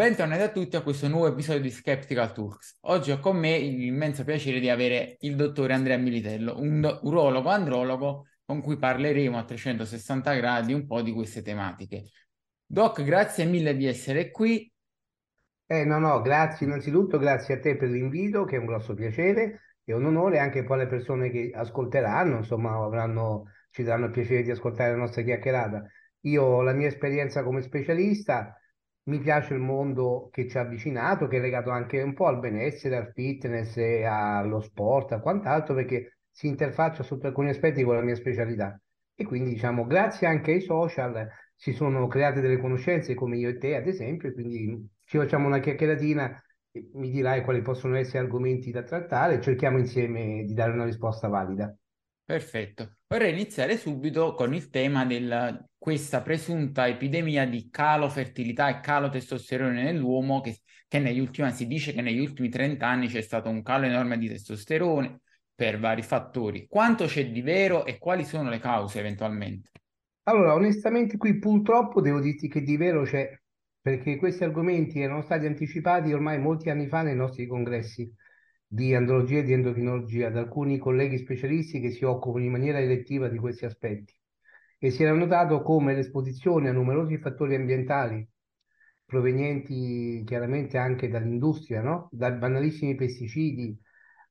bentornati a tutti a questo nuovo episodio di Skeptical Talks. Oggi ho con me l'immenso piacere di avere il dottore Andrea Militello, un urologo andrologo con cui parleremo a 360 gradi un po' di queste tematiche. Doc, grazie mille di essere qui. Eh, no, no, grazie innanzitutto, grazie a te per l'invito, che è un grosso piacere e un onore anche poi alle persone che ascolteranno, insomma, avranno, ci daranno il piacere di ascoltare la nostra chiacchierata. Io la mia esperienza come specialista mi piace il mondo che ci ha avvicinato, che è legato anche un po' al benessere, al fitness, allo sport, a quant'altro, perché si interfaccia sotto alcuni aspetti con la mia specialità. E quindi, diciamo, grazie anche ai social si sono create delle conoscenze come io e te, ad esempio, e quindi ci facciamo una chiacchieratina, mi dirai quali possono essere argomenti da trattare e cerchiamo insieme di dare una risposta valida. Perfetto. Vorrei iniziare subito con il tema di questa presunta epidemia di calo fertilità e calo testosterone nell'uomo, che, che negli ultimi si dice che negli ultimi 30 anni c'è stato un calo enorme di testosterone per vari fattori. Quanto c'è di vero e quali sono le cause eventualmente? Allora, onestamente qui purtroppo devo dirti che di vero c'è, perché questi argomenti erano stati anticipati ormai molti anni fa nei nostri congressi di andrologia e di endocrinologia da alcuni colleghi specialisti che si occupano in maniera elettiva di questi aspetti e si era notato come l'esposizione a numerosi fattori ambientali provenienti chiaramente anche dall'industria, no? da banalissimi pesticidi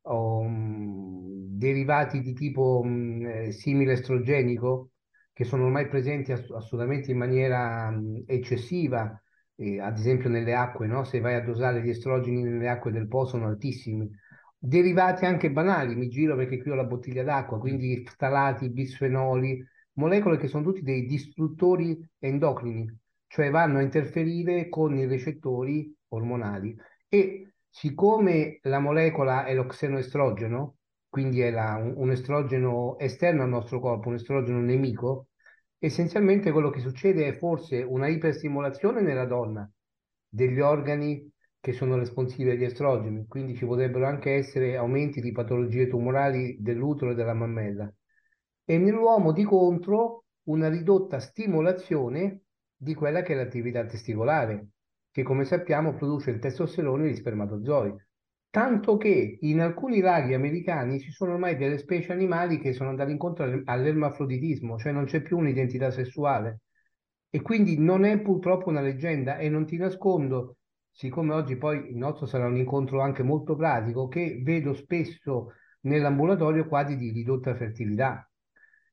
o um, derivati di tipo um, simile estrogenico che sono ormai presenti ass- assolutamente in maniera um, eccessiva, eh, ad esempio nelle acque, no? se vai a dosare gli estrogeni nelle acque del Po sono altissimi, derivati anche banali, mi giro perché qui ho la bottiglia d'acqua, quindi ftalati, bisfenoli, molecole che sono tutti dei distruttori endocrini, cioè vanno a interferire con i recettori ormonali. E siccome la molecola è l'oxenoestrogeno, quindi è la, un, un estrogeno esterno al nostro corpo, un estrogeno nemico, essenzialmente quello che succede è forse una iperstimolazione nella donna degli organi che sono responsive agli estrogeni, quindi ci potrebbero anche essere aumenti di patologie tumorali dell'utero e della mammella. E nell'uomo di contro una ridotta stimolazione di quella che è l'attività testicolare, che come sappiamo produce il testosterone e gli spermatozoi. Tanto che in alcuni laghi americani ci sono ormai delle specie animali che sono andate incontro all'ermafroditismo, cioè non c'è più un'identità sessuale. E quindi non è purtroppo una leggenda e non ti nascondo siccome oggi poi il nostro sarà un incontro anche molto pratico, che vedo spesso nell'ambulatorio quadri di ridotta fertilità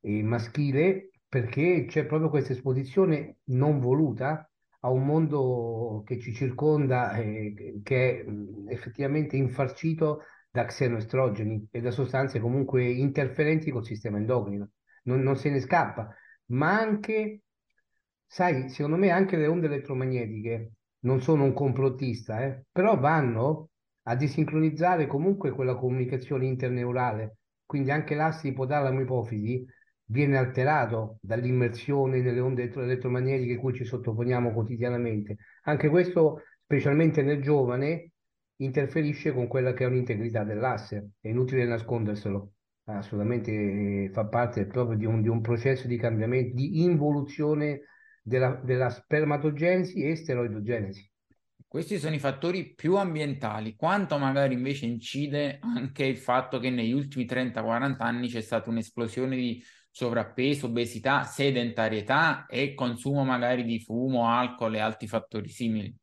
eh, maschile, perché c'è proprio questa esposizione non voluta a un mondo che ci circonda, eh, che è effettivamente infarcito da xenoestrogeni e da sostanze comunque interferenti col sistema endocrino. Non, non se ne scappa, ma anche, sai, secondo me anche le onde elettromagnetiche non sono un complottista, eh, però vanno a disincronizzare comunque quella comunicazione interneurale, quindi anche l'asse ipotalamo-ipofisi viene alterato dall'immersione nelle onde elettromagnetiche cui ci sottoponiamo quotidianamente. Anche questo, specialmente nel giovane, interferisce con quella che è un'integrità dell'asse, è inutile nasconderselo, assolutamente eh, fa parte proprio di un, di un processo di cambiamento, di involuzione della, della spermatogenesi e steroidogenesi. Questi sono i fattori più ambientali, quanto magari invece incide anche il fatto che negli ultimi 30-40 anni c'è stata un'esplosione di sovrappeso, obesità, sedentarietà e consumo magari di fumo, alcol e altri fattori simili.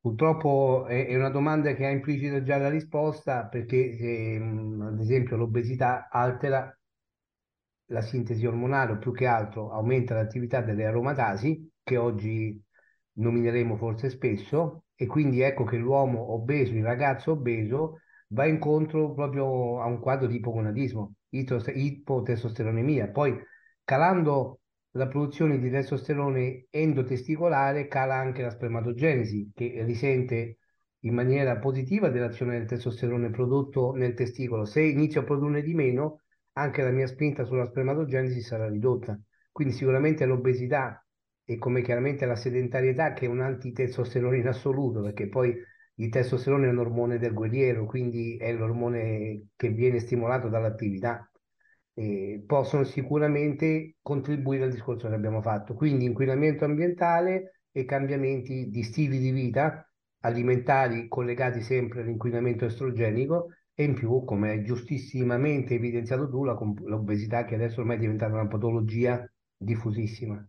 Purtroppo è una domanda che ha implicita già la risposta perché se, ad esempio l'obesità altera la sintesi ormonale o più che altro aumenta l'attività delle aromatasi, che oggi nomineremo forse spesso, e quindi ecco che l'uomo obeso, il ragazzo obeso, va incontro proprio a un quadro di ipogonadismo, ipotestosteronemia. Poi calando la produzione di testosterone endotesticolare cala anche la spermatogenesi, che risente in maniera positiva dell'azione del testosterone prodotto nel testicolo. Se inizio a produrne di meno, anche la mia spinta sulla spermatogenesi sarà ridotta. Quindi sicuramente l'obesità e come chiaramente la sedentarietà che è un antitestosterone in assoluto, perché poi il testosterone è un ormone del guerriero, quindi è l'ormone che viene stimolato dall'attività, eh, possono sicuramente contribuire al discorso che abbiamo fatto. Quindi inquinamento ambientale e cambiamenti di stili di vita alimentari collegati sempre all'inquinamento estrogenico e in più, come hai giustissimamente evidenziato tu, la, l'obesità che adesso ormai è diventata una patologia diffusissima.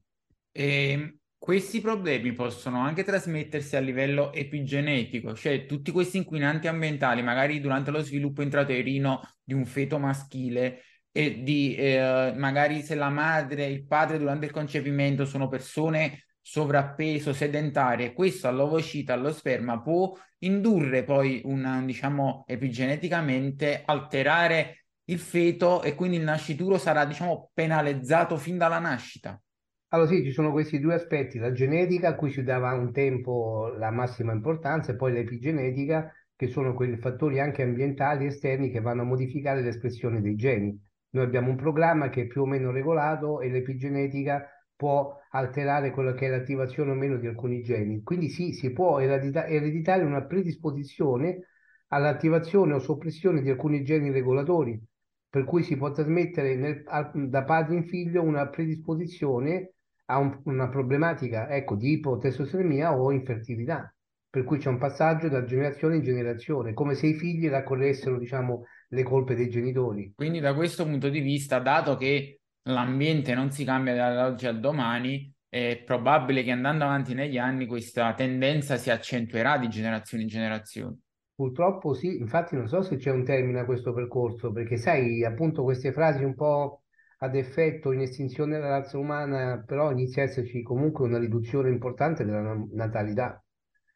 E questi problemi possono anche trasmettersi a livello epigenetico, cioè tutti questi inquinanti ambientali, magari durante lo sviluppo intrauterino di un feto maschile, e di eh, magari se la madre e il padre durante il concepimento sono persone sovrappeso, sedentarie, questo all'ovocita, allo sperma può indurre poi un, diciamo, epigeneticamente alterare il feto e quindi il nascituro sarà, diciamo, penalizzato fin dalla nascita. Allora sì, ci sono questi due aspetti, la genetica a cui si dava un tempo la massima importanza e poi l'epigenetica che sono quei fattori anche ambientali esterni che vanno a modificare l'espressione dei geni. Noi abbiamo un programma che è più o meno regolato e l'epigenetica può alterare quello che è l'attivazione o meno di alcuni geni. Quindi sì, si può eredita- ereditare una predisposizione all'attivazione o soppressione di alcuni geni regolatori, per cui si può trasmettere nel, da padre in figlio una predisposizione a un, una problematica ecco, di ipotestosteremia o infertilità, per cui c'è un passaggio da generazione in generazione, come se i figli raccogliessero diciamo, le colpe dei genitori. Quindi da questo punto di vista, dato che l'ambiente non si cambia dall'oggi al domani, è probabile che andando avanti negli anni questa tendenza si accentuerà di generazione in generazione. Purtroppo sì, infatti non so se c'è un termine a questo percorso, perché sai, appunto queste frasi un po' ad effetto in estinzione della razza umana, però inizia a esserci comunque una riduzione importante della natalità.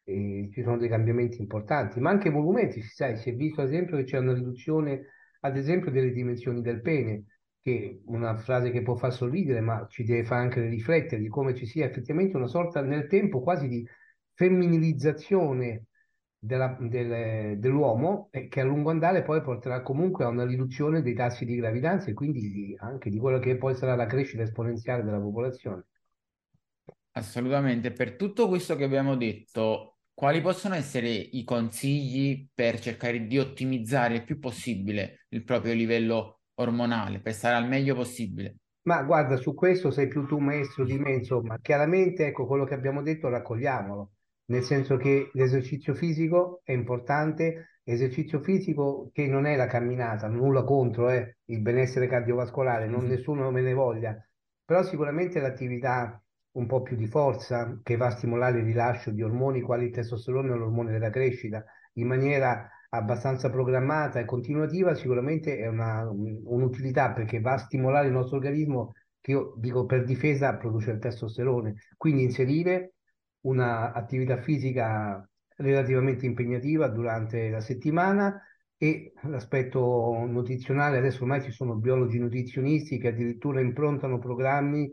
E ci sono dei cambiamenti importanti, ma anche volumetrici, sai, si è visto ad esempio che c'è una riduzione, ad esempio, delle dimensioni del pene che una frase che può far sorridere, ma ci deve fare anche riflettere di come ci sia effettivamente una sorta nel tempo quasi di femminilizzazione della, del, dell'uomo e che a lungo andare poi porterà comunque a una riduzione dei tassi di gravidanza e quindi anche di quello che poi sarà la crescita esponenziale della popolazione. Assolutamente. Per tutto questo che abbiamo detto, quali possono essere i consigli per cercare di ottimizzare il più possibile il proprio livello ormonale per stare al meglio possibile. Ma guarda, su questo sei più tu maestro di me, insomma, chiaramente ecco quello che abbiamo detto raccogliamolo, nel senso che l'esercizio fisico è importante, esercizio fisico che non è la camminata, nulla contro eh, il benessere cardiovascolare, non mm-hmm. nessuno me ne voglia, però sicuramente l'attività un po' più di forza che va a stimolare il rilascio di ormoni quali il testosterone o l'ormone della crescita in maniera abbastanza programmata e continuativa sicuramente è una, un'utilità perché va a stimolare il nostro organismo che io dico per difesa produce il testosterone. Quindi inserire un'attività fisica relativamente impegnativa durante la settimana e l'aspetto nutrizionale, adesso ormai ci sono biologi nutrizionisti che addirittura improntano programmi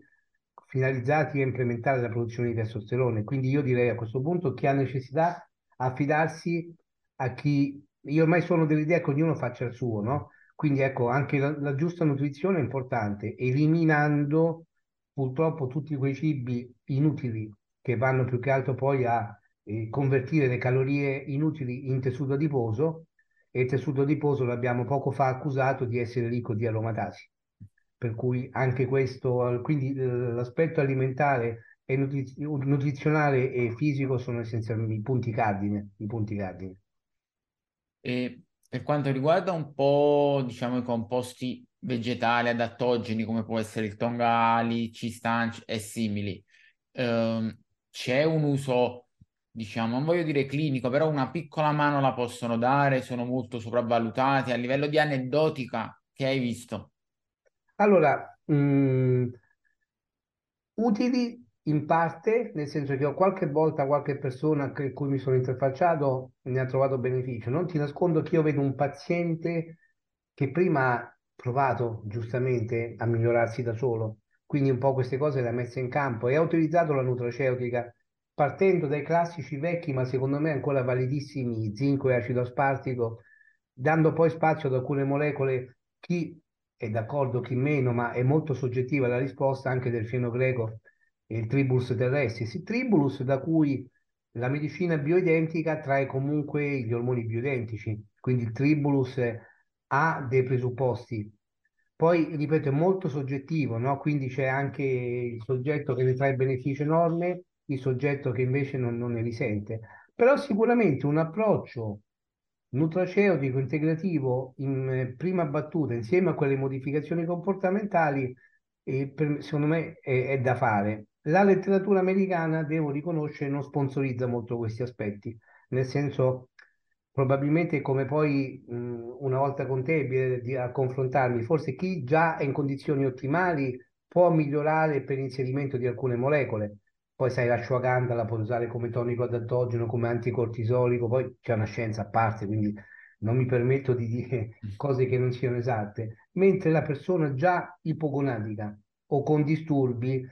finalizzati a implementare la produzione di testosterone. Quindi io direi a questo punto chi ha necessità affidarsi a chi... Io ormai sono dell'idea che ognuno faccia il suo, no? Quindi ecco, anche la, la giusta nutrizione è importante, eliminando purtroppo tutti quei cibi inutili che vanno più che altro poi a eh, convertire le calorie inutili in tessuto adiposo e il tessuto adiposo l'abbiamo poco fa accusato di essere ricco di aromatasi. Per cui anche questo, quindi l'aspetto alimentare e nutrizionale e fisico sono essenzialmente i punti cardine, i punti cardine. E per quanto riguarda un po', diciamo, i composti vegetali adattogeni, come può essere il tongali, cistanci e simili, ehm, c'è un uso, diciamo, non voglio dire clinico, però una piccola mano la possono dare, sono molto sopravvalutati a livello di aneddotica che hai visto. Allora, mh, mm, utili in parte, nel senso che ho qualche volta qualche persona con cui mi sono interfacciato ne ha trovato beneficio. Non ti nascondo che io vedo un paziente che prima ha provato giustamente a migliorarsi da solo, quindi un po' queste cose le ha messe in campo e ha utilizzato la nutraceutica partendo dai classici vecchi, ma secondo me ancora validissimi, zinco e acido aspartico, dando poi spazio ad alcune molecole, chi è d'accordo, chi meno, ma è molto soggettiva la risposta anche del fieno greco il tribulus terrestris, il tribulus da cui la medicina bioidentica trae comunque gli ormoni bioidentici, quindi il tribulus ha dei presupposti. Poi, ripeto, è molto soggettivo, no? quindi c'è anche il soggetto che ne trae beneficio enorme, il soggetto che invece non, non ne risente. però sicuramente un approccio nutraceutico integrativo in eh, prima battuta insieme a quelle modificazioni comportamentali eh, per, secondo me è, è, da fare. La letteratura americana, devo riconoscere, non sponsorizza molto questi aspetti, nel senso probabilmente come poi mh, una volta con te a confrontarmi, forse chi già è in condizioni ottimali può migliorare per l'inserimento di alcune molecole. Poi sai, l'ashwagandha la puoi usare come tonico adattogeno, come anticortisolico, poi c'è una scienza a parte, quindi non mi permetto di dire cose che non siano esatte. Mentre la persona già ipogonadica o con disturbi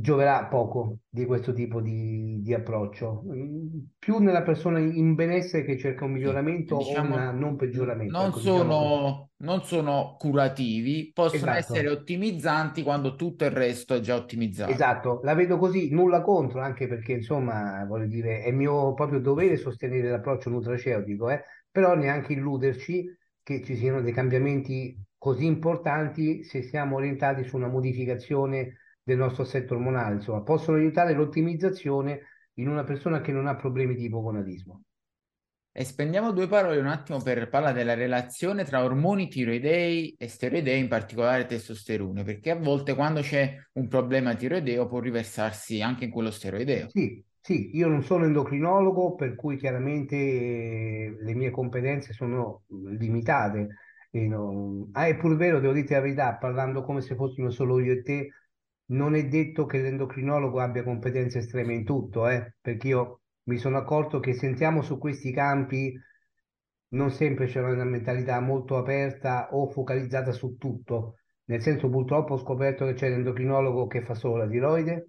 gioverà poco di questo tipo di, di, approccio, più nella persona in benessere che cerca un miglioramento diciamo, o un non peggioramento. Non, ecco, sono, diciamo non sono curativi, possono esatto. essere ottimizzanti quando tutto il resto è già ottimizzato. Esatto, la vedo così, nulla contro, anche perché insomma, voglio dire, è mio proprio dovere sostenere l'approccio nutraceutico, eh? però neanche illuderci che ci siano dei cambiamenti così importanti se siamo orientati su una modificazione del nostro assetto ormonale, insomma, possono aiutare l'ottimizzazione in una persona che non ha problemi di ipogonadismo. E spendiamo due parole un attimo per parlare della relazione tra ormoni tiroidei e steroidei, in particolare testosterone, perché a volte quando c'è un problema tiroideo può riversarsi anche in quello steroideo. Sì, sì, io non sono endocrinologo, per cui chiaramente eh, le mie competenze sono limitate. E non... Ah, è pur vero, devo dire la verità, parlando come se fossimo solo io e te, non è detto che l'endocrinologo abbia competenze estreme in tutto, eh? perché io mi sono accorto che se entriamo su questi campi non sempre c'è una mentalità molto aperta o focalizzata su tutto. Nel senso, purtroppo ho scoperto che c'è l'endocrinologo che fa solo la tiroide,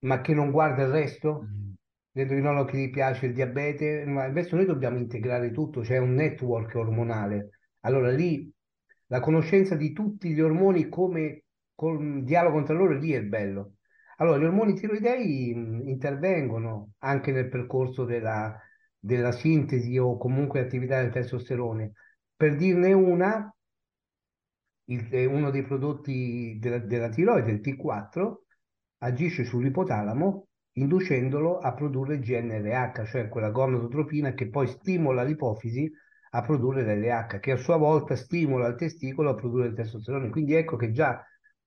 ma che non guarda il resto. Mm. L'endocrinologo che gli piace il diabete, ma invece noi dobbiamo integrare tutto, c'è un network ormonale. Allora lì la conoscenza di tutti gli ormoni come col dialogo tra loro lì è bello. Allora, gli ormoni tiroidei intervengono anche nel percorso della, della sintesi o comunque attività del testosterone. Per dirne una, il, uno dei prodotti della, della tiroide, il T4, agisce sull'ipotalamo inducendolo a produrre GNRH, cioè quella gonadotropina che poi stimola l'ipofisi a produrre l'LH, che a sua volta stimola il testicolo a produrre il testosterone. Quindi ecco che già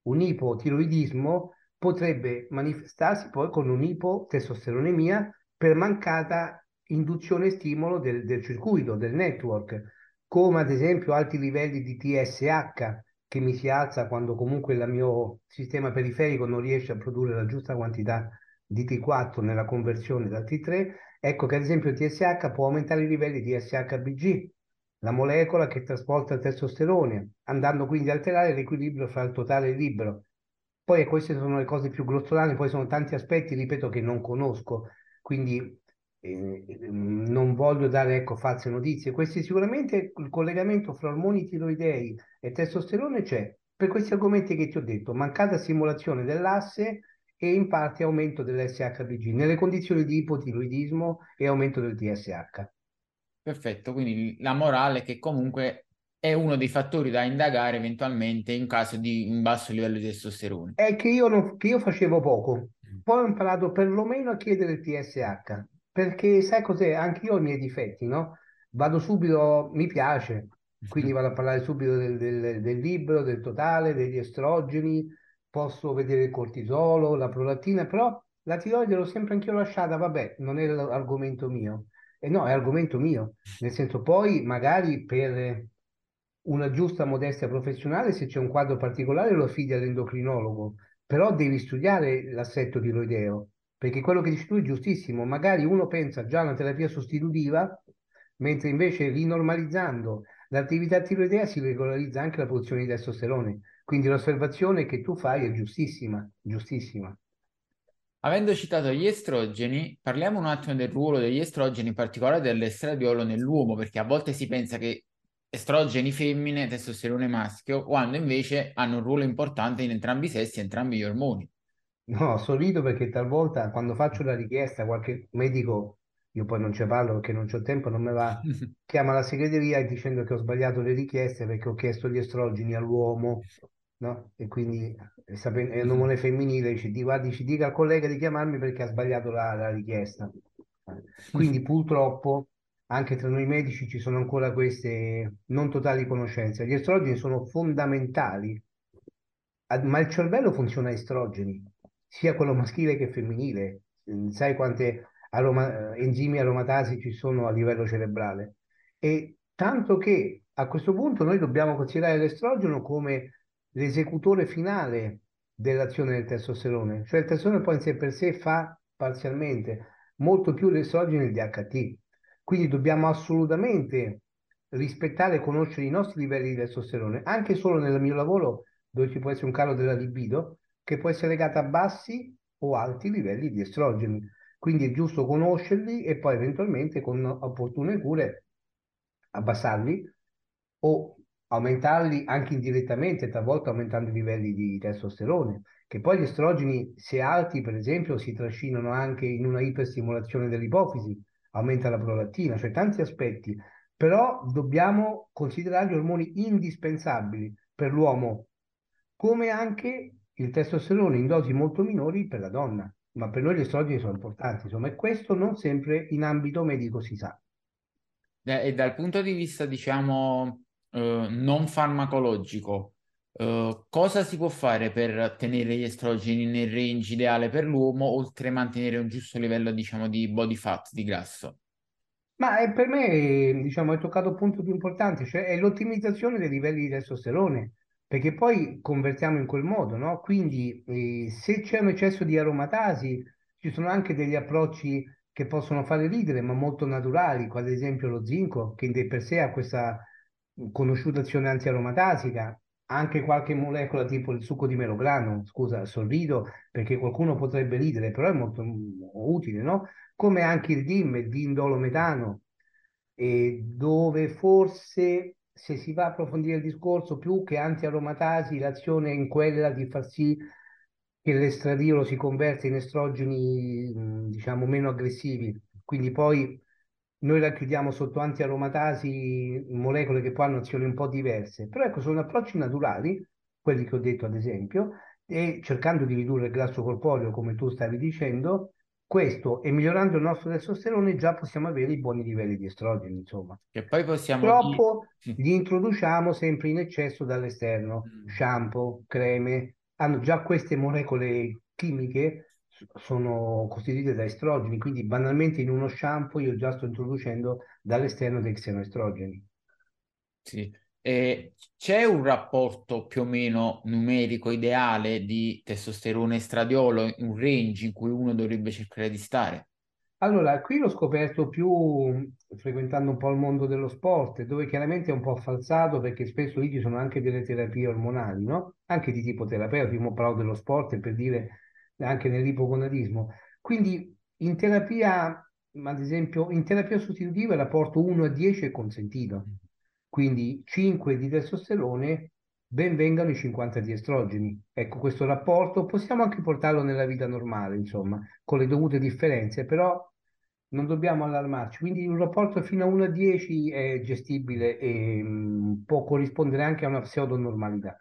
un ipotiroidismo potrebbe manifestarsi poi con un'ipotestosteronemia per mancata induzione e stimolo del, del circuito, del network, come ad esempio alti livelli di TSH che mi si alza quando comunque il mio sistema periferico non riesce a produrre la giusta quantità di T4 nella conversione da T3, ecco che ad esempio il TSH può aumentare i livelli di SHBG, la molecola che trasporta il testosterone, andando quindi a alterare l'equilibrio fra il totale e il libero. Poi queste sono le cose più grossolane, poi sono tanti aspetti, ripeto, che non conosco, quindi eh, non voglio dare ecco, false notizie. Questi sicuramente il collegamento fra ormoni tiroidei e testosterone c'è, per questi argomenti che ti ho detto, mancata simulazione dell'asse e in parte aumento dell'SHBG nelle condizioni di ipotiroidismo e aumento del TSH. Perfetto, quindi la morale che comunque è uno dei fattori da indagare eventualmente in caso di un basso livello di testosterone. È che io, non, che io facevo poco, mm. poi ho imparato perlomeno a chiedere il TSH, perché sai cos'è? Anche io ho i miei difetti, no? Vado subito, mi piace, quindi vado a parlare subito del, del, del libro, del totale, degli estrogeni, posso vedere il cortisolo, la prolattina, però la tiroide l'ho sempre anch'io lasciata, vabbè, non è l'argomento mio. E no, è argomento mio, nel senso poi magari per una giusta modestia professionale, se c'è un quadro particolare lo affidi all'endocrinologo, però devi studiare l'assetto tiroideo, perché quello che dici tu è giustissimo, magari uno pensa già a una terapia sostitutiva, mentre invece rinormalizzando l'attività tiroidea si regolarizza anche la produzione di testosterone. Quindi l'osservazione che tu fai è giustissima, giustissima. Avendo citato gli estrogeni, parliamo un attimo del ruolo degli estrogeni, in particolare dell'estradiolo nell'uomo, perché a volte si pensa che estrogeni femmine, testosterone maschio, quando invece hanno un ruolo importante in entrambi i sessi e entrambi gli ormoni. No, sorrido perché talvolta quando faccio la richiesta, qualche medico, io poi non ci parlo perché non ho tempo, non me va, chiama la segreteria dicendo che ho sbagliato le richieste perché ho chiesto gli estrogeni all'uomo no? E quindi sapendo, è un omone femminile, dice, guardi, ci dica al collega di chiamarmi perché ha sbagliato la, la richiesta. Quindi purtroppo anche tra noi medici ci sono ancora queste non totali conoscenze. Gli estrogeni sono fondamentali, ma il cervello funziona a estrogeni, sia quello maschile che femminile. Sai quante aroma, enzimi aromatasi ci sono a livello cerebrale? E tanto che a questo punto noi dobbiamo considerare l'estrogeno come l'esecutore finale dell'azione del testosterone, cioè il testosterone poi in sé per sé fa parzialmente molto più l'estrogeno del DHT. Quindi dobbiamo assolutamente rispettare e conoscere i nostri livelli di testosterone, anche solo nel mio lavoro dove ci può essere un calo della libido che può essere legato a bassi o alti livelli di estrogeni. Quindi è giusto conoscerli e poi eventualmente con opportune cure abbassarli o aumentarli anche indirettamente, talvolta aumentando i livelli di testosterone, che poi gli estrogeni, se alti per esempio, si trascinano anche in una iperstimolazione dell'ipofisi, aumenta la prolattina, cioè tanti aspetti, però dobbiamo considerare gli ormoni indispensabili per l'uomo, come anche il testosterone in dosi molto minori per la donna, ma per noi gli estrogeni sono importanti, insomma, e questo non sempre in ambito medico si sa. E dal punto di vista, diciamo, eh, non farmacologico, eh, cosa si può fare per tenere gli estrogeni nel range ideale per l'uomo, oltre a mantenere un giusto livello, diciamo, di body fat, di grasso? Ma è, per me, diciamo, hai toccato un punto più importante, cioè è l'ottimizzazione dei livelli di testosterone, perché poi convertiamo in quel modo, no? Quindi eh, se c'è un eccesso di aromatasi, ci sono anche degli approcci che possono fare ridere, ma molto naturali, come ad esempio lo zinco, che in per sé ha questa conosciuta azione antiaromatasica, anche qualche molecola tipo il succo di melograno, scusa, sorrido perché qualcuno potrebbe ridere, però è molto utile, no? Come anche il DIM, il dindolometano, e dove forse se si va a approfondire il discorso, più che antiaromatasi, l'azione è in quella di far sì che l'estradiolo si converte in estrogeni, diciamo, meno aggressivi. Quindi poi noi racchiudiamo sotto antiaromatasi molecole che poi hanno azioni un po' diverse, però ecco, sono approcci naturali, quelli che ho detto ad esempio, e cercando di ridurre il grasso corporeo, come tu stavi dicendo, questo e migliorando il nostro testosterone già possiamo avere i buoni livelli di estrogeni, insomma. Che poi possiamo... Purtroppo li introduciamo sempre in eccesso dall'esterno, mm. shampoo, creme, hanno già queste molecole chimiche sono costituite da estrogeni, quindi banalmente in uno shampoo io già sto introducendo dall'esterno dei xenoestrogeni. Sì. E c'è un rapporto più o meno numerico ideale di testosterone estradiolo, un range in cui uno dovrebbe cercare di stare? Allora, qui l'ho scoperto più frequentando un po' il mondo dello sport, dove chiaramente è un po' falsato perché spesso lì ci sono anche delle terapie ormonali, no? Anche di tipo terapeutico, parlo dello sport per dire anche nell'ipogonadismo. Quindi in terapia, ad esempio, in terapia sostitutiva il rapporto 1 a 10 è consentito. Quindi 5 di testosterone, ben vengano i 50 di estrogeni. Ecco, questo rapporto possiamo anche portarlo nella vita normale, insomma, con le dovute differenze, però non dobbiamo allarmarci. Quindi un rapporto fino a 1 a 10 è gestibile e mh, mm, può corrispondere anche a una pseudonormalità.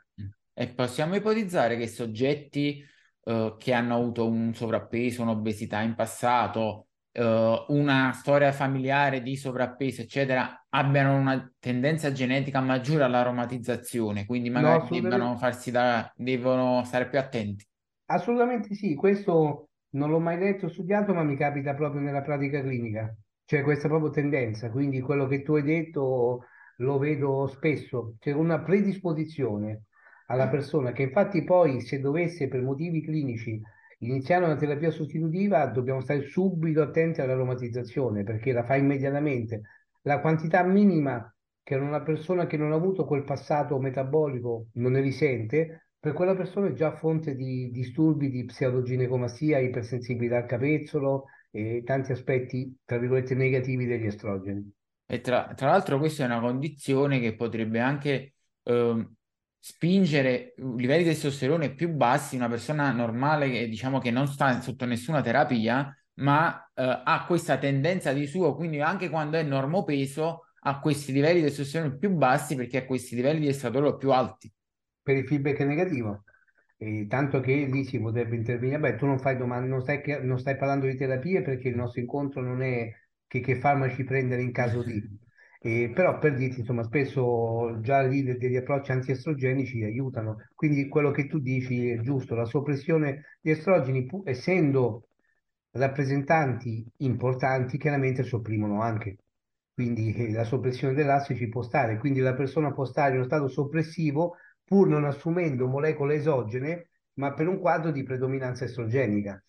E possiamo ipotizzare che soggetti uh, che hanno avuto un sovrappeso, un'obesità in passato, uh, una storia familiare di sovrappeso, eccetera, abbiano una tendenza genetica maggiore all'aromatizzazione, quindi magari no, debbano, farsi da, devono stare più attenti. Assolutamente sì, questo non l'ho mai letto o studiato, ma mi capita proprio nella pratica clinica. C'è questa proprio tendenza, quindi quello che tu hai detto lo vedo spesso, c'è una predisposizione alla persona che infatti poi se dovesse per motivi clinici iniziare una terapia sostitutiva dobbiamo stare subito attenti all'aromatizzazione perché la fa immediatamente. La quantità minima che una persona che non ha avuto quel passato metabolico non ne risente, per quella persona è già fonte di disturbi di pseudoginecomastia, ipersensibilità al capezzolo e tanti aspetti, tra virgolette, negativi degli estrogeni. E tra, tra l'altro questa è una condizione che potrebbe anche eh, spingere livelli di testosterone più bassi, una persona normale che diciamo che non sta sotto nessuna terapia, ma eh, ha questa tendenza di suo, quindi anche quando è normopeso ha questi livelli di testosterone più bassi perché ha questi livelli di estratorolo più alti. Per il feedback negativo. E tanto che lì si potrebbe intervenire. Beh, tu non fai domande, non stai, non stai parlando di terapie perché il nostro incontro non è che, che farmaci prendere in caso di. Eh, però per dirti, insomma, spesso già lì degli approcci antiestrogenici aiutano. Quindi quello che tu dici è giusto, la soppressione di estrogeni, essendo rappresentanti importanti, chiaramente sopprimono anche. Quindi eh, la soppressione dell'asse può stare, quindi la persona può stare in uno stato soppressivo pur non assumendo molecole esogene, ma per un quadro di predominanza estrogenica.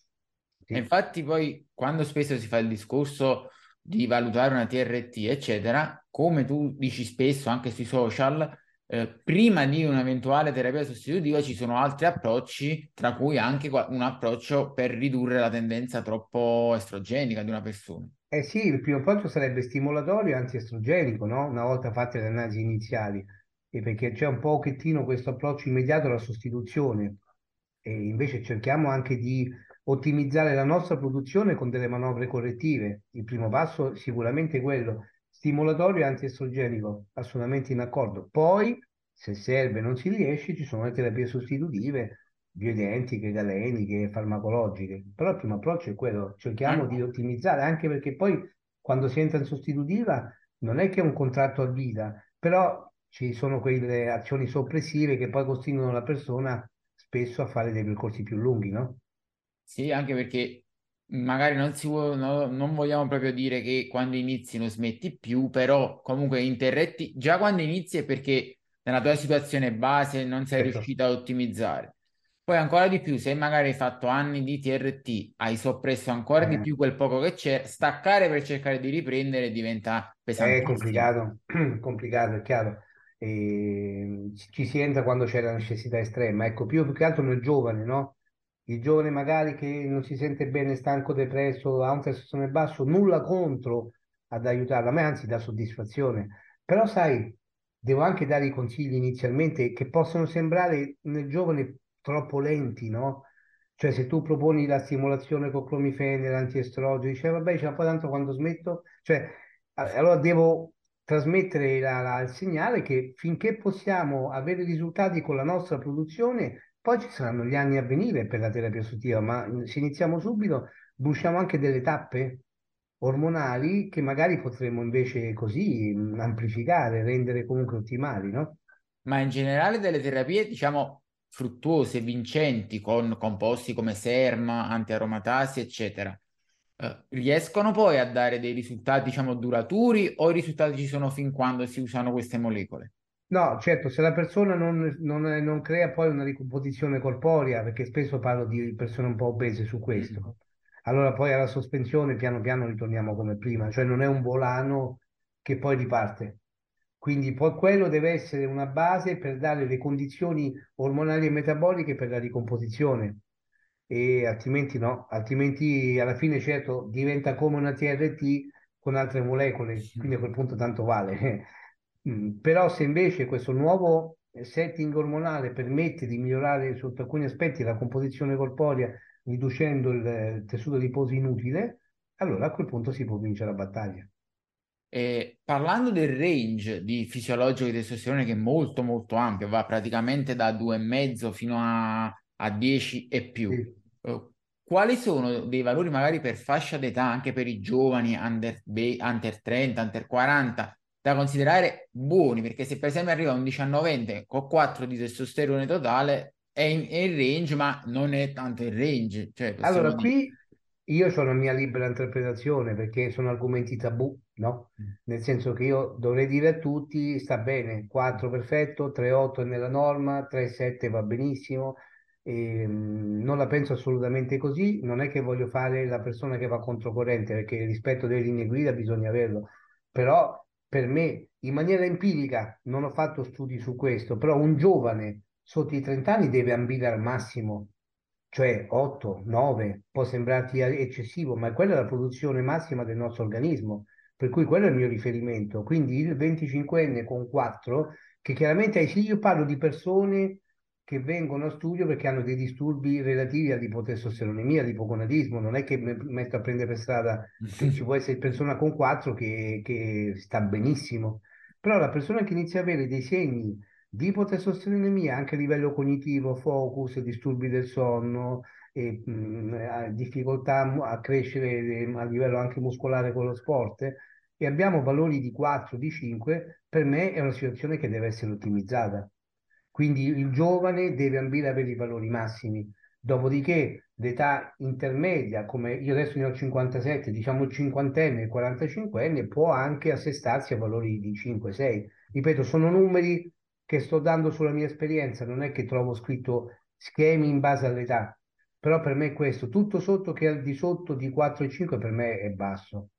Sì. Infatti poi quando spesso si fa il discorso di valutare una TRT, eccetera, come tu dici spesso anche sui social, eh, prima di un'eventuale terapia sostitutiva ci sono altri approcci, tra cui anche un approccio per ridurre la tendenza troppo estrogenica di una persona. Eh sì, il primo approccio sarebbe stimolatorio e antiestrogenico, no? Una volta fatte le analisi iniziali, e perché c'è un pochettino questo approccio immediato alla sostituzione, e invece cerchiamo anche di ottimizzare la nostra produzione con delle manovre correttive. Il primo passo è sicuramente quello, stimolatorio e antiestrogenico, assolutamente in accordo. Poi, se serve e non si riesce, ci sono le terapie sostitutive, bioidentiche, galeniche, farmacologiche. Però il primo approccio è quello, cerchiamo di ottimizzare, anche perché poi quando si entra in sostitutiva non è che è un contratto a vita, però ci sono quelle azioni soppressive che poi costringono la persona spesso a fare dei percorsi più lunghi, no? Sì, anche perché magari non, si vuole, no, non vogliamo proprio dire che quando inizi non smetti più, però comunque interretti, già quando inizi è perché nella tua situazione base non sei certo. riuscito a ottimizzare. Poi ancora di più, se magari hai fatto anni di TRT, hai soppresso ancora eh. di più quel poco che c'è, staccare per cercare di riprendere diventa pesante. È complicato, complicato, è chiaro. E ci si entra quando c'è la necessità estrema. Ecco, più, più che altro nel giovane, no? Il giovane magari che non si sente bene, stanco, depresso, ha un testosterone basso, nulla contro ad aiutarlo, a me anzi dà soddisfazione. Però sai, devo anche dare i consigli inizialmente che possono sembrare nel giovane troppo lenti, no? Cioè se tu proponi la stimolazione con clomifene, l'antiestrogeno, dice vabbè, dice, poi tanto quando smetto, cioè allora devo trasmettere la, la, il segnale che finché possiamo avere risultati con la nostra produzione poi ci saranno gli anni a venire per la terapia sostitutiva, ma se iniziamo subito, bruciamo anche delle tappe ormonali che magari potremmo invece così amplificare, rendere comunque ottimali, no? Ma in generale delle terapie, diciamo, fruttuose, vincenti, con composti come serma, antiaromatasi, eccetera, eh, riescono poi a dare dei risultati, diciamo, duraturi o i risultati ci sono fin quando si usano queste molecole? No, certo, se la persona non, non, non, crea poi una ricomposizione corporea, perché spesso parlo di persone un po' obese su questo, mm. allora poi alla sospensione piano piano ritorniamo come prima, cioè non è un volano che poi riparte. Quindi poi quello deve essere una base per dare le condizioni ormonali e metaboliche per la ricomposizione e altrimenti no, altrimenti alla fine certo diventa come una TRT con altre molecole, quindi a quel punto tanto vale. Mm, però se invece questo nuovo setting ormonale permette di migliorare sotto alcuni aspetti la composizione corporea riducendo il tessuto adiposo inutile, allora a quel punto si può vincere la battaglia. E parlando del range di fisiologico di testosterone che è molto molto ampio, va praticamente da 2,5 fino a, a 10 e più. Sì. Uh, quali sono dei valori magari per fascia d'età, anche per i giovani under, under 30, under 40, da considerare buoni, perché se per esempio arriva un 19enne con 4 di testosterone totale è in, è in range, ma non è tanto in range. Cioè, allora, dire... qui io ho la mia libera interpretazione perché sono argomenti tabù, no? Mm. Nel senso che io dovrei dire a tutti sta bene, 4 perfetto, 3,8 è nella norma, 3,7 va benissimo. E, ehm, non la penso assolutamente così, non è che voglio fare la persona che va controcorrente perché rispetto delle linee guida bisogna averlo, però per me, in maniera empirica, non ho fatto studi su questo, però un giovane sotto i 30 anni deve ambire al massimo, cioè 8, 9, può sembrarti eccessivo, ma quella è la produzione massima del nostro organismo, per cui quello è il mio riferimento. Quindi il 25enne con 4, che chiaramente io parlo di persone che vengono a studio perché hanno dei disturbi relativi all'ipotestosseronemia, all'ipogonadismo, non è che mi metto a prendere per strada, ci può essere persona con quattro che, che sta benissimo, però la persona che inizia ad avere dei segni di ipotestosseronemia anche a livello cognitivo, focus, disturbi del sonno, e mh, ha difficoltà a crescere a livello anche muscolare con lo sport e abbiamo valori di 4, di 5, per me è una situazione che deve essere ottimizzata. Quindi il giovane deve ambire a avere i valori massimi. Dopodiché l'età intermedia, come io adesso ne ho 57, diciamo il cinquantenne e il 45enne, può anche assestarsi a valori di 5-6. Ripeto, sono numeri che sto dando sulla mia esperienza, non è che trovo scritto schemi in base all'età, però per me è questo, tutto sotto che al di sotto di 4 e 5 per me è basso,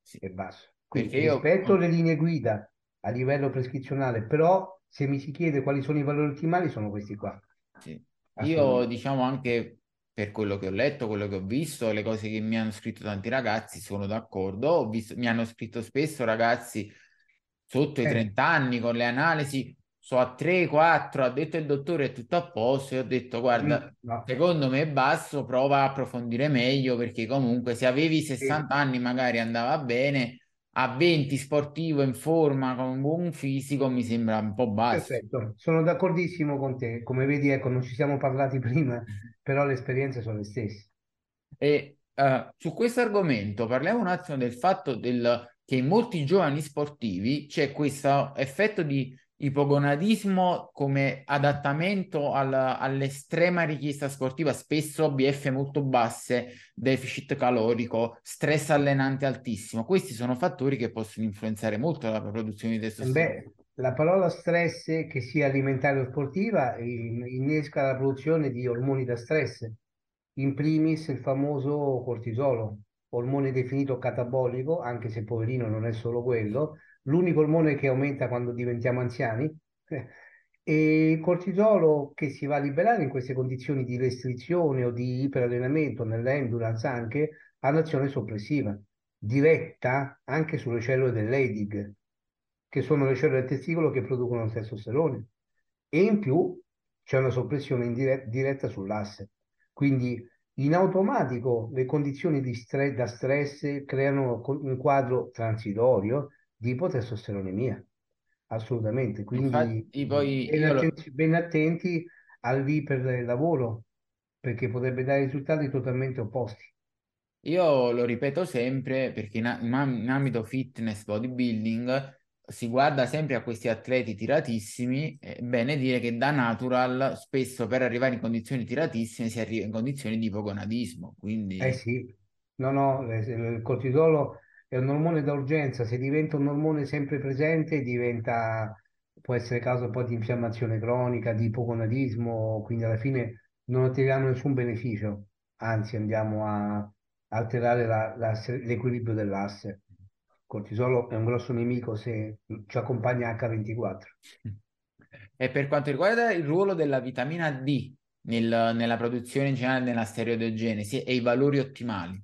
sì. è basso. Quindi io... rispetto le linee guida a livello prescrizionale, però se mi si chiede quali sono i valori ottimali sono questi qua. Sì. Io diciamo anche per quello che ho letto, quello che ho visto, le cose che mi hanno scritto tanti ragazzi, sono d'accordo. Visto, mi hanno scritto spesso ragazzi sotto eh. i 30 anni con le analisi, so a 3, 4, ha detto il dottore è tutto a posto e ho detto guarda, mm, no. secondo me è basso, prova a approfondire meglio perché comunque se avevi 60 sì. anni magari andava bene, a 20 sportivo in forma con un buon fisico mi sembra un po' basso. Perfetto, sono d'accordissimo con te. Come vedi, ecco, non ci siamo parlati prima, però le esperienze sono le stesse. E uh, su questo argomento parliamo un attimo del fatto del, che in molti giovani sportivi c'è questo effetto di ipogonadismo come adattamento al, all'estrema richiesta sportiva, spesso BF molto basse, deficit calorico, stress allenante altissimo. Questi sono fattori che possono influenzare molto la produzione di testosterone. Beh, la parola stress, che sia alimentare o sportiva, innesca la produzione di ormoni da stress, in primis il famoso cortisolo, ormone definito catabolico, anche se poverino non è solo quello, l'unico ormone che aumenta quando diventiamo anziani, e il cortisolo che si va a liberare in queste condizioni di restrizione o di iperallenamento, nell'endurance anche, ha un'azione soppressiva, diretta anche sulle cellule dell'EDIG, che sono le cellule del testicolo che producono il testosterone. E in più c'è una soppressione indiretta, diretta sull'asse. Quindi in automatico le condizioni di stress, da stress creano un quadro transitorio di ipotestosteronemia, assolutamente. Quindi Infatti, poi ben, attenti, ben attenti al V per lavoro, perché potrebbe dare risultati totalmente opposti. Io lo ripeto sempre perché in, in ambito fitness, bodybuilding, si guarda sempre a questi atleti tiratissimi, è bene dire che da natural spesso per arrivare in condizioni tiratissime si arriva in condizioni di ipogonadismo. Quindi... Eh sì, no, no, il cortisolo è un ormone d'urgenza, se diventa un ormone sempre presente diventa, può essere causa poi di infiammazione cronica, di ipogonadismo, quindi alla fine non otteniamo nessun beneficio, anzi andiamo a alterare la, la, l'equilibrio dell'asse. Il cortisolo è un grosso nemico se ci accompagna H24. E per quanto riguarda il ruolo della vitamina D nel, nella produzione in generale della steroidogenesi e i valori ottimali?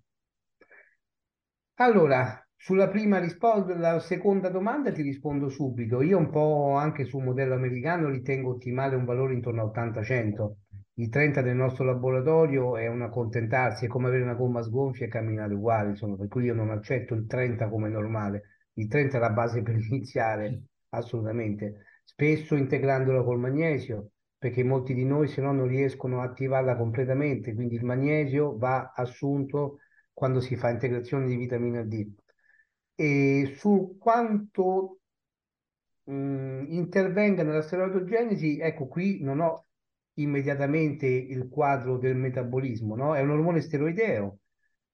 Allora, sulla prima risposta, la seconda domanda ti rispondo subito. Io un po' anche sul modello americano ritengo ottimale un valore intorno a 80-100. Il 30 del nostro laboratorio è un accontentarsi, è come avere una gomma sgonfia e camminare uguale, insomma, per cui io non accetto il 30 come normale. Il 30 è la base per iniziare, assolutamente. Spesso integrandolo col magnesio, perché molti di noi se no non riescono a attivarla completamente, quindi il magnesio va assunto quando si fa integrazione di vitamina D. E su quanto mh, intervenga nella steroidogenesi, ecco qui non ho immediatamente il quadro del metabolismo, no? È un ormone steroideo,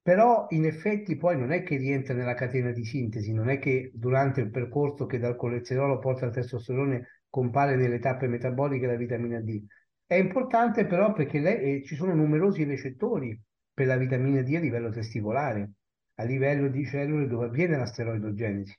però in effetti poi non è che rientra nella catena di sintesi, non è che durante il percorso che dal colesterolo porta al testosterone compare nelle tappe metaboliche la vitamina D. È importante però perché lei, eh, ci sono numerosi recettori per la vitamina D a livello testicolare, a livello di cellule dove avviene la steroidogenesi.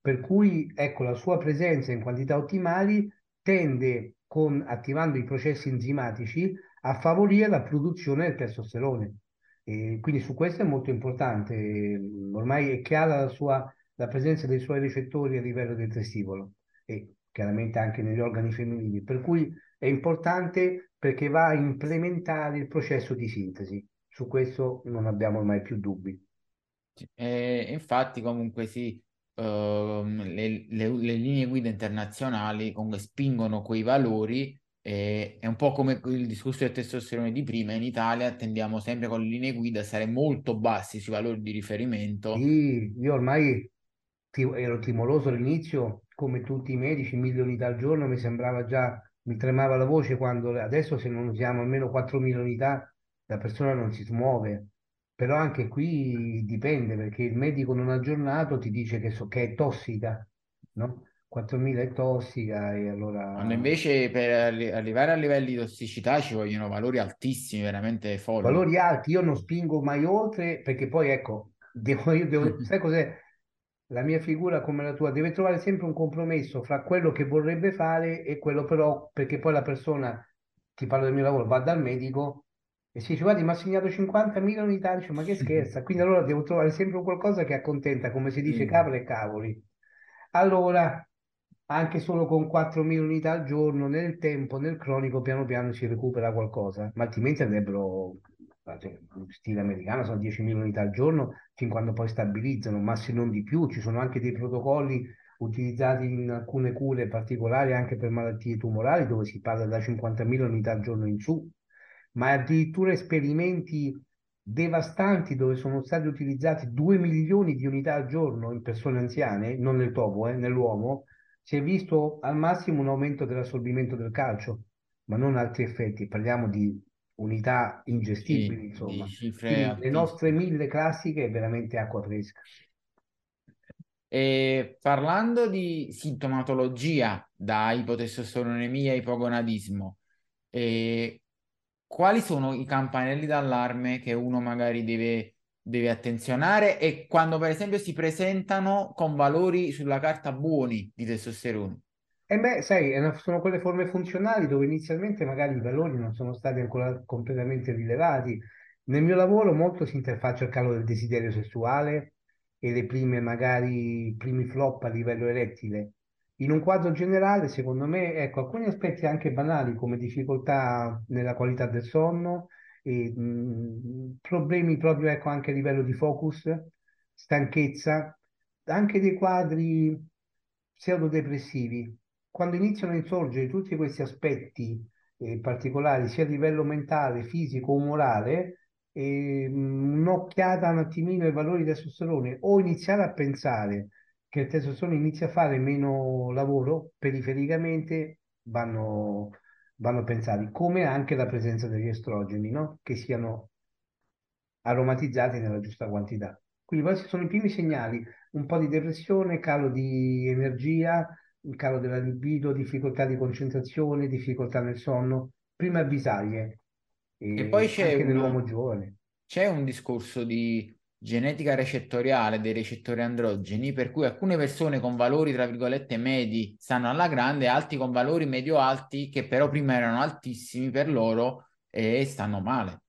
Per cui ecco, la sua presenza in quantità ottimali tende, con, attivando i processi enzimatici, a favorire la produzione del testosterone. E quindi su questo è molto importante. Ormai è chiara la, sua, la presenza dei suoi recettori a livello del testicolo e chiaramente anche negli organi femminili. Per cui è importante perché va a implementare il processo di sintesi su questo non abbiamo mai più dubbi. E infatti comunque sì, uh, le, le, le, linee guida internazionali comunque spingono quei valori e E, è un po' come il discorso del testosterone di prima, in Italia tendiamo sempre con le linee guida a stare molto bassi sui valori di riferimento. Sì, io ormai ti- ero timoroso all'inizio, come tutti i medici, mille unità al giorno, mi sembrava già, mi tremava la voce quando adesso se non usiamo almeno 4.000 unità la persona non si smuove. Però anche qui dipende perché il medico non aggiornato ti dice che, so- che è tossica, no? 4.000 è tossica e allora... Quando invece per arri- arrivare a livelli di tossicità ci vogliono valori altissimi, veramente folli. valori alti, io non spingo mai oltre perché poi ecco, devo, io devo, sai cos'è? La mia figura come la tua deve trovare sempre un compromesso fra quello che vorrebbe fare e quello però, perché poi la persona, ti parlo del mio lavoro, va dal medico e si dice guardi mi ha segnato 50.000 unità, dice ma che scherza, quindi allora devo trovare sempre qualcosa che accontenta, come si dice, Sì. capre e cavoli. Allora, anche solo con 4.000 unità al giorno, nel tempo, nel cronico, piano piano si recupera qualcosa, ma altrimenti andrebbero, cioè, stile americano, sono 10.000 unità al giorno, fin quando poi stabilizzano, ma se non di più, ci sono anche dei protocolli utilizzati in alcune cure particolari anche per malattie tumorali, dove si parla da 50.000 unità al giorno in su, ma addirittura esperimenti devastanti dove sono stati utilizzati 2 milioni di unità al giorno in persone anziane, non nel topo, eh, nell'uomo, si è visto al massimo un aumento dell'assorbimento del calcio, ma non altri effetti. Parliamo di unità ingestibili, Sì, insomma. le nostre mille classiche è veramente acqua fresca. E parlando di sintomatologia da ipotestosteronemia e ipogonadismo, eh, quali sono i campanelli d'allarme che uno magari deve, deve attenzionare e quando per esempio si presentano con valori sulla carta buoni di testosterone? E beh, sai, sono quelle forme funzionali dove inizialmente magari i valori non sono stati ancora completamente rilevati. Nel mio lavoro molto si interfaccia il calo del desiderio sessuale e le prime, magari, primi flop a livello erettile. In un quadro generale, secondo me, ecco, alcuni aspetti anche banali come difficoltà nella qualità del sonno, e, mh, problemi proprio, ecco, anche a livello di focus, stanchezza, anche dei quadri pseudodepressivi. Quando iniziano a insorgere tutti questi aspetti eh, particolari, sia a livello mentale, fisico, umorale, e, mh, un'occhiata un attimino ai valori del testosterone o iniziare a pensare che il testosterone inizia a fare meno lavoro perifericamente vanno, vanno pensati, come anche la presenza degli estrogeni, no? Che siano aromatizzati nella giusta quantità. Quindi questi sono i primi segnali, un po' di depressione, calo di energia, calo della libido, difficoltà di concentrazione, difficoltà nel sonno, prime avvisaglie, E poi eh, c'è anche un, nell'uomo giovane. c'è un discorso di genetica recettoriale dei recettori androgeni, per cui alcune persone con valori, tra virgolette, medi stanno alla grande, altri con valori medio-alti che però prima erano altissimi per loro e stanno male.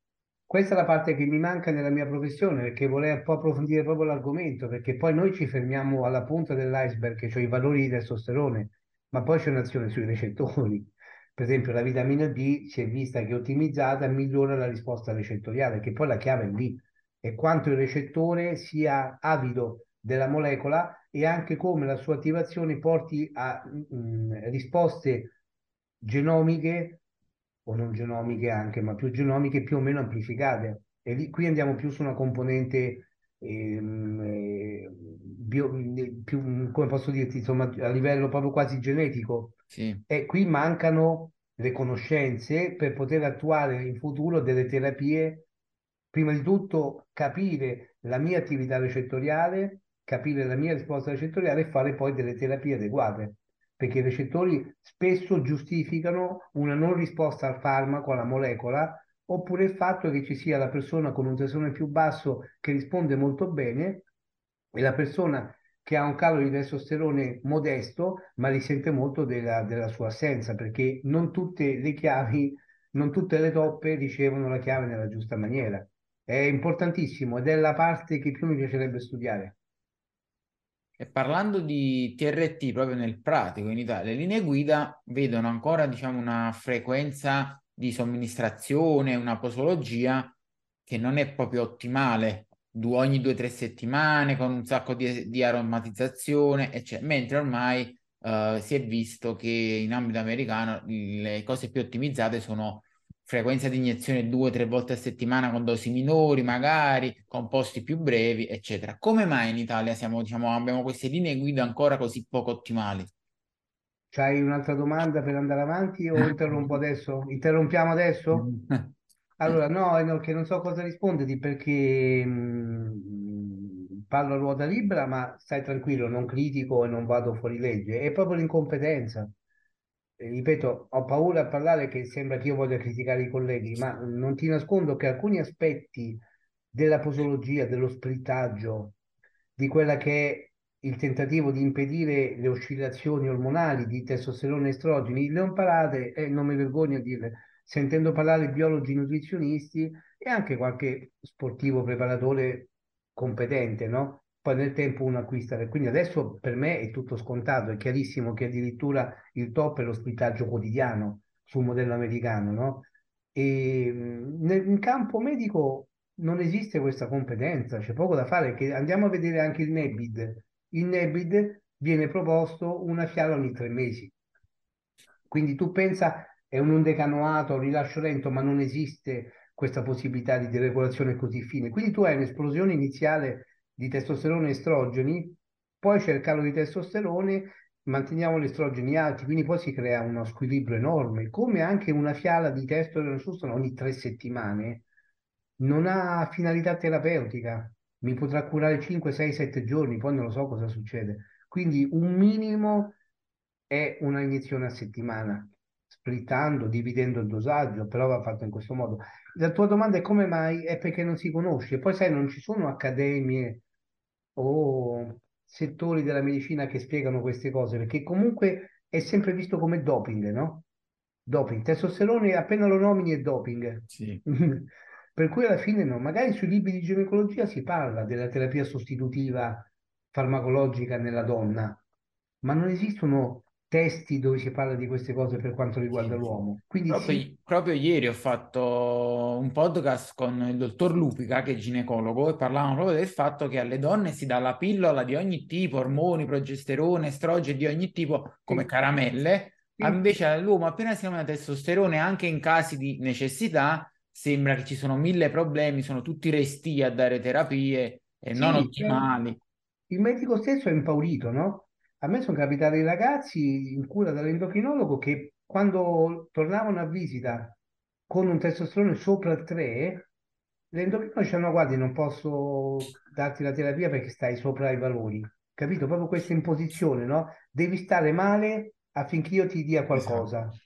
Questa è la parte che mi manca nella mia professione, perché vorrei un po' approfondire proprio l'argomento, perché poi noi ci fermiamo alla punta dell'iceberg, cioè i valori di testosterone, ma poi c'è un'azione sui recettori. Per esempio, la vitamina D si è vista che ottimizzata migliora la risposta recettoriale, che poi la chiave è lì, è quanto il recettore sia avido della molecola e anche come la sua attivazione porti a mm, risposte genomiche o non genomiche anche, ma più genomiche più o meno amplificate. E lì, qui andiamo più su una componente ehm, eh, bio- più, come posso dirti, insomma, a livello proprio quasi genetico. Sì. E qui mancano le conoscenze per poter attuare in futuro delle terapie. Prima di tutto capire la mia attività recettoriale, capire la mia risposta recettoriale e fare poi delle terapie adeguate perché i recettori spesso giustificano una non risposta al farmaco, alla molecola, oppure il fatto che ci sia la persona con un testosterone più basso che risponde molto bene e la persona che ha un calo di testosterone modesto, ma risente molto della, della sua assenza, perché non tutte le chiavi, non tutte le toppe ricevono la chiave nella giusta maniera. È importantissimo ed è la parte che più mi piacerebbe studiare. E parlando di TRT proprio nel pratico in Italia, le linee guida vedono ancora diciamo, una frequenza di somministrazione, una posologia che non è proprio ottimale, due, ogni due o tre settimane con un sacco di, di aromatizzazione, eccetera. mentre ormai uh, si è visto che in ambito americano le cose più ottimizzate sono frequenza di iniezione due o tre volte a settimana con dosi minori, magari, composti più brevi, eccetera. Come mai in Italia siamo, diciamo, abbiamo queste linee guida ancora così poco ottimali? C'hai un'altra domanda per andare avanti o interrompo adesso? Interrompiamo adesso? Allora, no, no, che non so cosa risponderti perché mh, mm, parlo a ruota libera, ma stai tranquillo, non critico e non vado fuori legge. È proprio l'incompetenza ripeto, ho paura a parlare che sembra che io voglia criticare i colleghi, ma non ti nascondo che alcuni aspetti della posologia, dello splittaggio, di quella che è il tentativo di impedire le oscillazioni ormonali di testosterone e estrogeni, le ho imparate e non mi vergogno a dirle, sentendo parlare biologi nutrizionisti e anche qualche sportivo preparatore competente, no? Poi nel tempo uno acquista. Quindi adesso per me è tutto scontato, è chiarissimo che addirittura il top è lo splittaggio quotidiano sul modello americano, no? E nel, in campo medico non esiste questa competenza, c'è poco da fare, che andiamo a vedere anche il NEBID. Il NEBID viene proposto una fiala ogni tre mesi. Quindi tu pensa è un ondecanoato, un rilascio lento, ma non esiste questa possibilità di deregolazione così fine. Quindi tu hai un'esplosione iniziale di testosterone e estrogeni, poi c'è il calo di testosterone, manteniamo gli estrogeni alti, quindi poi si crea uno squilibrio enorme, come anche una fiala di testosterone ogni tre settimane non ha finalità terapeutica, mi potrà curare 5, 6, 7 giorni, poi non lo so cosa succede. Quindi un minimo è una iniezione a settimana, splittando, dividendo il dosaggio, però va fatto in questo modo. La tua domanda è come mai? È perché non si conosce. Poi sai, non ci sono accademie o settori della medicina che spiegano queste cose, perché comunque è sempre visto come doping, no? Doping, testosterone appena lo nomini è doping. Sì. per cui alla fine no, magari sui libri di ginecologia si parla della terapia sostitutiva farmacologica nella donna, ma non esistono testi dove si parla di queste cose per quanto riguarda l'uomo. Quindi proprio, sì. proprio, ieri ho fatto un podcast con il dottor Lupica, che è ginecologo, e parlavamo proprio del fatto che alle donne si dà la pillola di ogni tipo, ormoni, progesterone, estrogeni di ogni tipo, come sì. caramelle, sì. invece all'uomo appena si chiama testosterone, anche in casi di necessità, sembra che ci sono mille problemi, sono tutti resti a dare terapie e non ottimali. Il medico stesso è impaurito, no? A me sono capitati ragazzi in cura dall'endocrinologo che quando tornavano a visita con un testosterone sopra il 3, l'endocrinologo diceva no guardi non posso darti la terapia perché stai sopra i valori. Capito? Proprio questa imposizione, no? Devi stare male affinché io ti dia qualcosa. Esatto.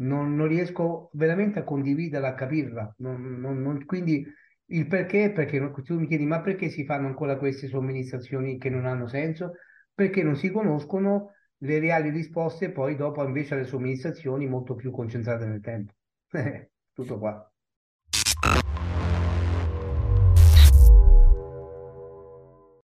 Non, non, riesco veramente a condividerla, a capirla. Non, non, quindi il perché, perché tu mi chiedi ma perché si fanno ancora queste somministrazioni che non hanno senso? Perché non si conoscono le reali risposte poi dopo invece alle somministrazioni molto più concentrate nel tempo. Tutto qua.